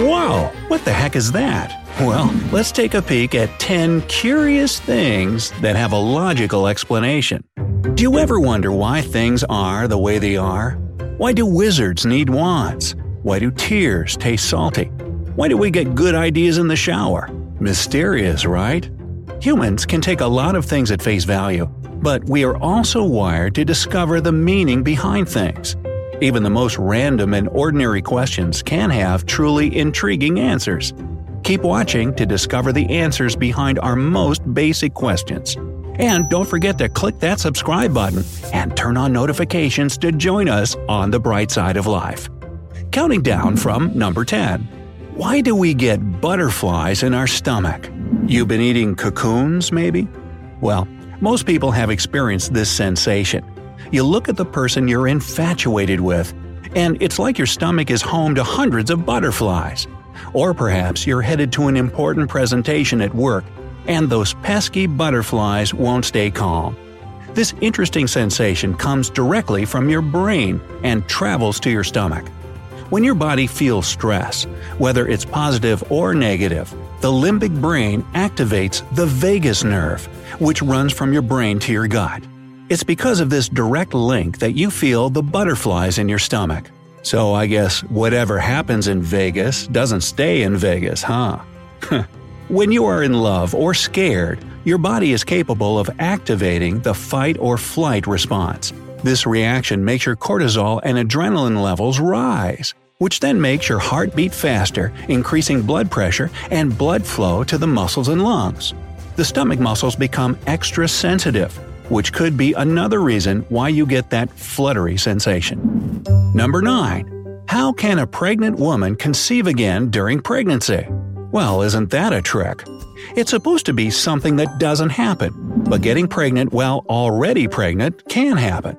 Wow, what the heck is that? Well, let's take a peek at 10 curious things that have a logical explanation. Do you ever wonder why things are the way they are? Why do wizards need wands? Why do tears taste salty? Why do we get good ideas in the shower? Mysterious, right? Humans can take a lot of things at face value, but we are also wired to discover the meaning behind things. Even the most random and ordinary questions can have truly intriguing answers. Keep watching to discover the answers behind our most basic questions. And don't forget to click that subscribe button and turn on notifications to join us on the bright side of life. Counting down from number 10. Why do we get butterflies in our stomach? You've been eating cocoons, maybe? Well, most people have experienced this sensation. You look at the person you're infatuated with, and it's like your stomach is home to hundreds of butterflies. Or perhaps you're headed to an important presentation at work, and those pesky butterflies won't stay calm. This interesting sensation comes directly from your brain and travels to your stomach. When your body feels stress, whether it's positive or negative, the limbic brain activates the vagus nerve, which runs from your brain to your gut. It's because of this direct link that you feel the butterflies in your stomach. So I guess whatever happens in Vegas doesn't stay in Vegas, huh? when you are in love or scared, your body is capable of activating the fight or flight response. This reaction makes your cortisol and adrenaline levels rise, which then makes your heart beat faster, increasing blood pressure and blood flow to the muscles and lungs. The stomach muscles become extra sensitive, which could be another reason why you get that fluttery sensation. Number 9. How can a pregnant woman conceive again during pregnancy? Well, isn't that a trick? It's supposed to be something that doesn't happen, but getting pregnant while already pregnant can happen.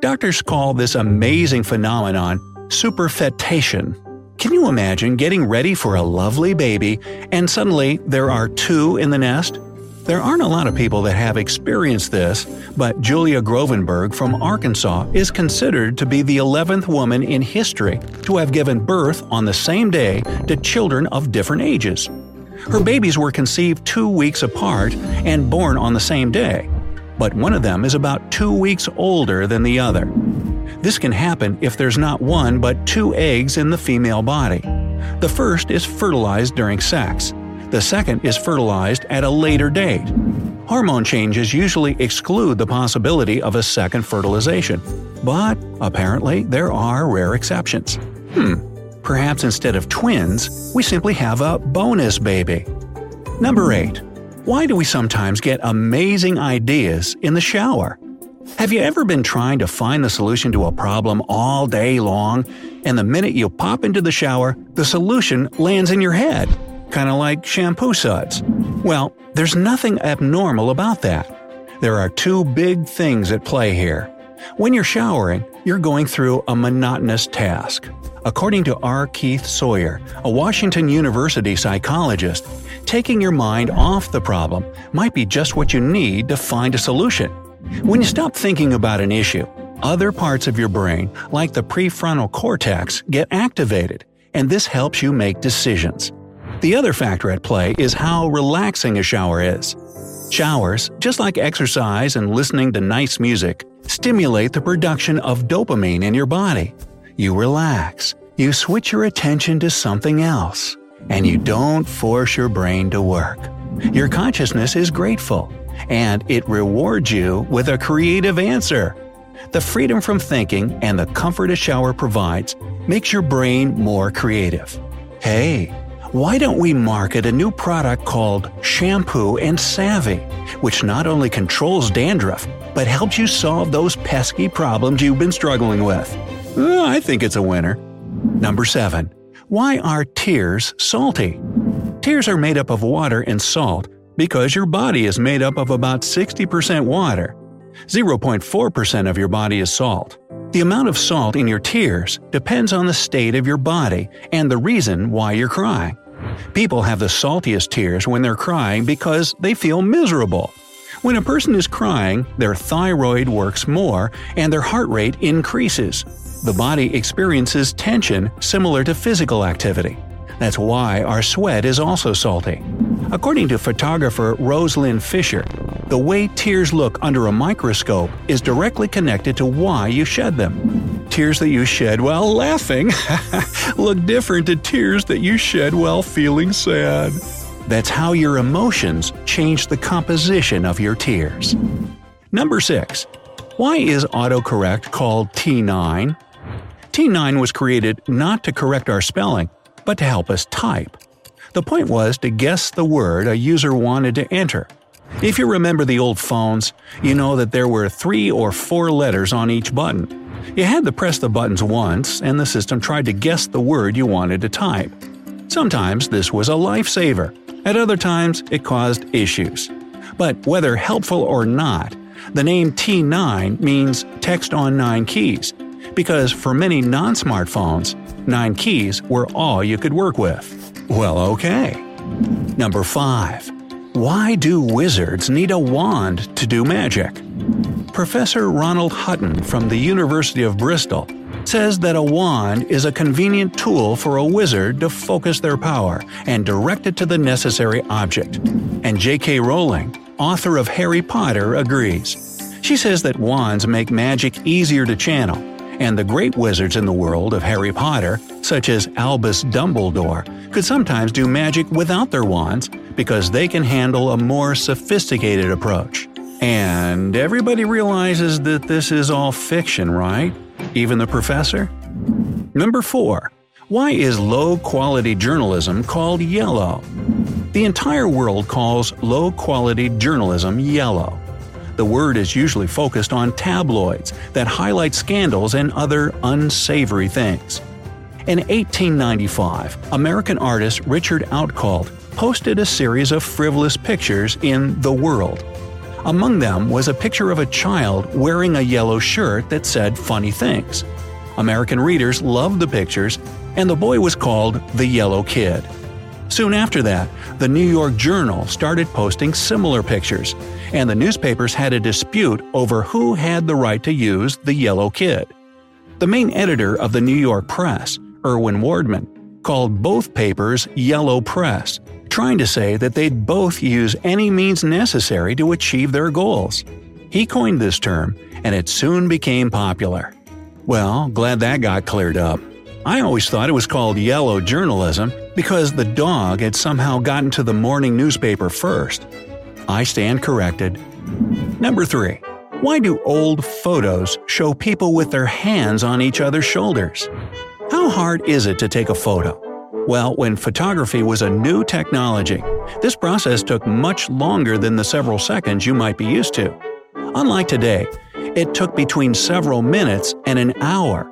Doctors call this amazing phenomenon superfetation. Can you imagine getting ready for a lovely baby and suddenly there are two in the nest? There aren't a lot of people that have experienced this, but Julia Grovenburg from Arkansas is considered to be the 11th woman in history to have given birth on the same day to children of different ages. Her babies were conceived two weeks apart and born on the same day, but one of them is about two weeks older than the other. This can happen if there's not one but two eggs in the female body. The first is fertilized during sex, the second is fertilized at a later date. Hormone changes usually exclude the possibility of a second fertilization, but apparently there are rare exceptions. Hmm, perhaps instead of twins, we simply have a bonus baby. Number 8. Why do we sometimes get amazing ideas in the shower? Have you ever been trying to find the solution to a problem all day long, and the minute you pop into the shower, the solution lands in your head? Kind of like shampoo suds. Well, there's nothing abnormal about that. There are two big things at play here. When you're showering, you're going through a monotonous task. According to R. Keith Sawyer, a Washington University psychologist, taking your mind off the problem might be just what you need to find a solution. When you stop thinking about an issue, other parts of your brain, like the prefrontal cortex, get activated, and this helps you make decisions. The other factor at play is how relaxing a shower is. Showers, just like exercise and listening to nice music, stimulate the production of dopamine in your body. You relax, you switch your attention to something else, and you don't force your brain to work. Your consciousness is grateful, and it rewards you with a creative answer. The freedom from thinking and the comfort a shower provides makes your brain more creative. Hey, why don't we market a new product called Shampoo and Savvy, which not only controls dandruff, but helps you solve those pesky problems you've been struggling with? Uh, I think it's a winner. Number 7. Why are tears salty? Tears are made up of water and salt because your body is made up of about 60% water. 0.4% of your body is salt. The amount of salt in your tears depends on the state of your body and the reason why you're crying. People have the saltiest tears when they're crying because they feel miserable. When a person is crying, their thyroid works more and their heart rate increases. The body experiences tension similar to physical activity. That's why our sweat is also salty. According to photographer Rose-Lynn Fisher, the way tears look under a microscope is directly connected to why you shed them. Tears that you shed while laughing look different to tears that you shed while feeling sad. That's how your emotions change the composition of your tears. Number 6. Why is autocorrect called T9? T9 was created not to correct our spelling, but to help us type. The point was to guess the word a user wanted to enter. If you remember the old phones, you know that there were three or four letters on each button. You had to press the buttons once, and the system tried to guess the word you wanted to type. Sometimes this was a lifesaver, at other times it caused issues. But whether helpful or not, the name T9 means text on 9 keys, because for many non smartphones, 9 keys were all you could work with. Well, okay. Number 5. Why do wizards need a wand to do magic? Professor Ronald Hutton from the University of Bristol says that a wand is a convenient tool for a wizard to focus their power and direct it to the necessary object. And J.K. Rowling, author of Harry Potter, agrees. She says that wands make magic easier to channel, and the great wizards in the world of Harry Potter, such as Albus Dumbledore, could sometimes do magic without their wands because they can handle a more sophisticated approach. And everybody realizes that this is all fiction, right? Even the professor? Number 4. Why is low quality journalism called yellow? The entire world calls low quality journalism yellow. The word is usually focused on tabloids that highlight scandals and other unsavory things. In 1895, American artist Richard Outcault posted a series of frivolous pictures in The World. Among them was a picture of a child wearing a yellow shirt that said funny things. American readers loved the pictures, and the boy was called the Yellow Kid. Soon after that, the New York Journal started posting similar pictures, and the newspapers had a dispute over who had the right to use the Yellow Kid. The main editor of the New York Press, Ervin Wardman, called both papers Yellow Press, trying to say that they'd both use any means necessary to achieve their goals. He coined this term, and it soon became popular. Well, glad that got cleared up. I always thought it was called yellow journalism because the dog had somehow gotten to the morning newspaper first. I stand corrected. Number 3. Why do old photos show people with their hands on each other's shoulders? How hard is it to take a photo? Well, when photography was a new technology, this process took much longer than the several seconds you might be used to. Unlike today, it took between several minutes and an hour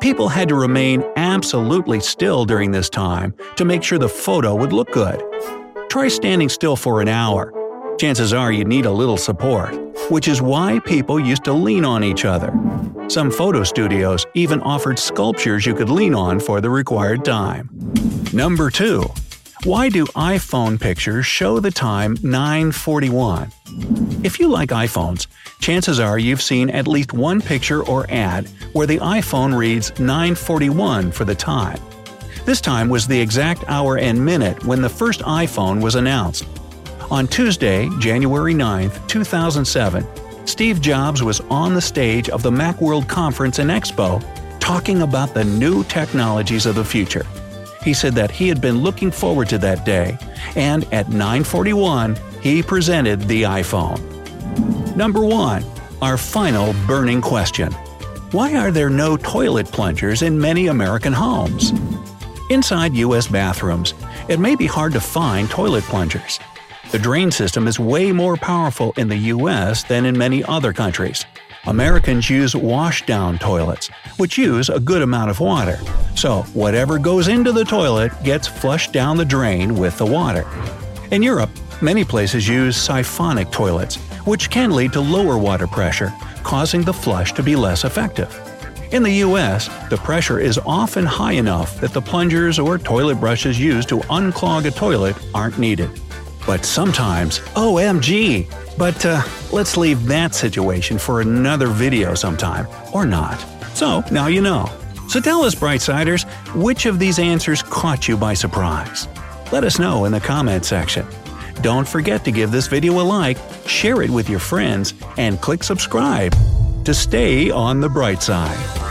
People had to remain absolutely still during this time to make sure the photo would look good. Try standing still for an hour. Chances are you'd need a little support, which is why people used to lean on each other. Some photo studios even offered sculptures you could lean on for the required time. Number 2. Why do iPhone pictures show the time 941? If you like iPhones, chances are you've seen at least one picture or ad where the iPhone reads 941 for the time. This time was the exact hour and minute when the first iPhone was announced. On Tuesday, January 9, 2007, Steve Jobs was on the stage of the Macworld Conference and Expo talking about the new technologies of the future. He said that he had been looking forward to that day, and at 9:41 he presented the iPhone. Number 1. Our final burning question. Why are there no toilet plungers in many American homes? Inside US bathrooms, it may be hard to find toilet plungers. The drain system is way more powerful in the US than in many other countries. Americans use washdown toilets, which use a good amount of water. So, whatever goes into the toilet gets flushed down the drain with the water. In Europe, many places use siphonic toilets, which can lead to lower water pressure, causing the flush to be less effective. In the US, the pressure is often high enough that the plungers or toilet brushes used to unclog a toilet aren't needed. But sometimes, OMG, but uh, let's leave that situation for another video sometime, or not. So, now you know. So tell us, Brightsiders, which of these answers caught you by surprise? Let us know in the comment section. Don't forget to give this video a like, share it with your friends, and click subscribe to stay on the bright side.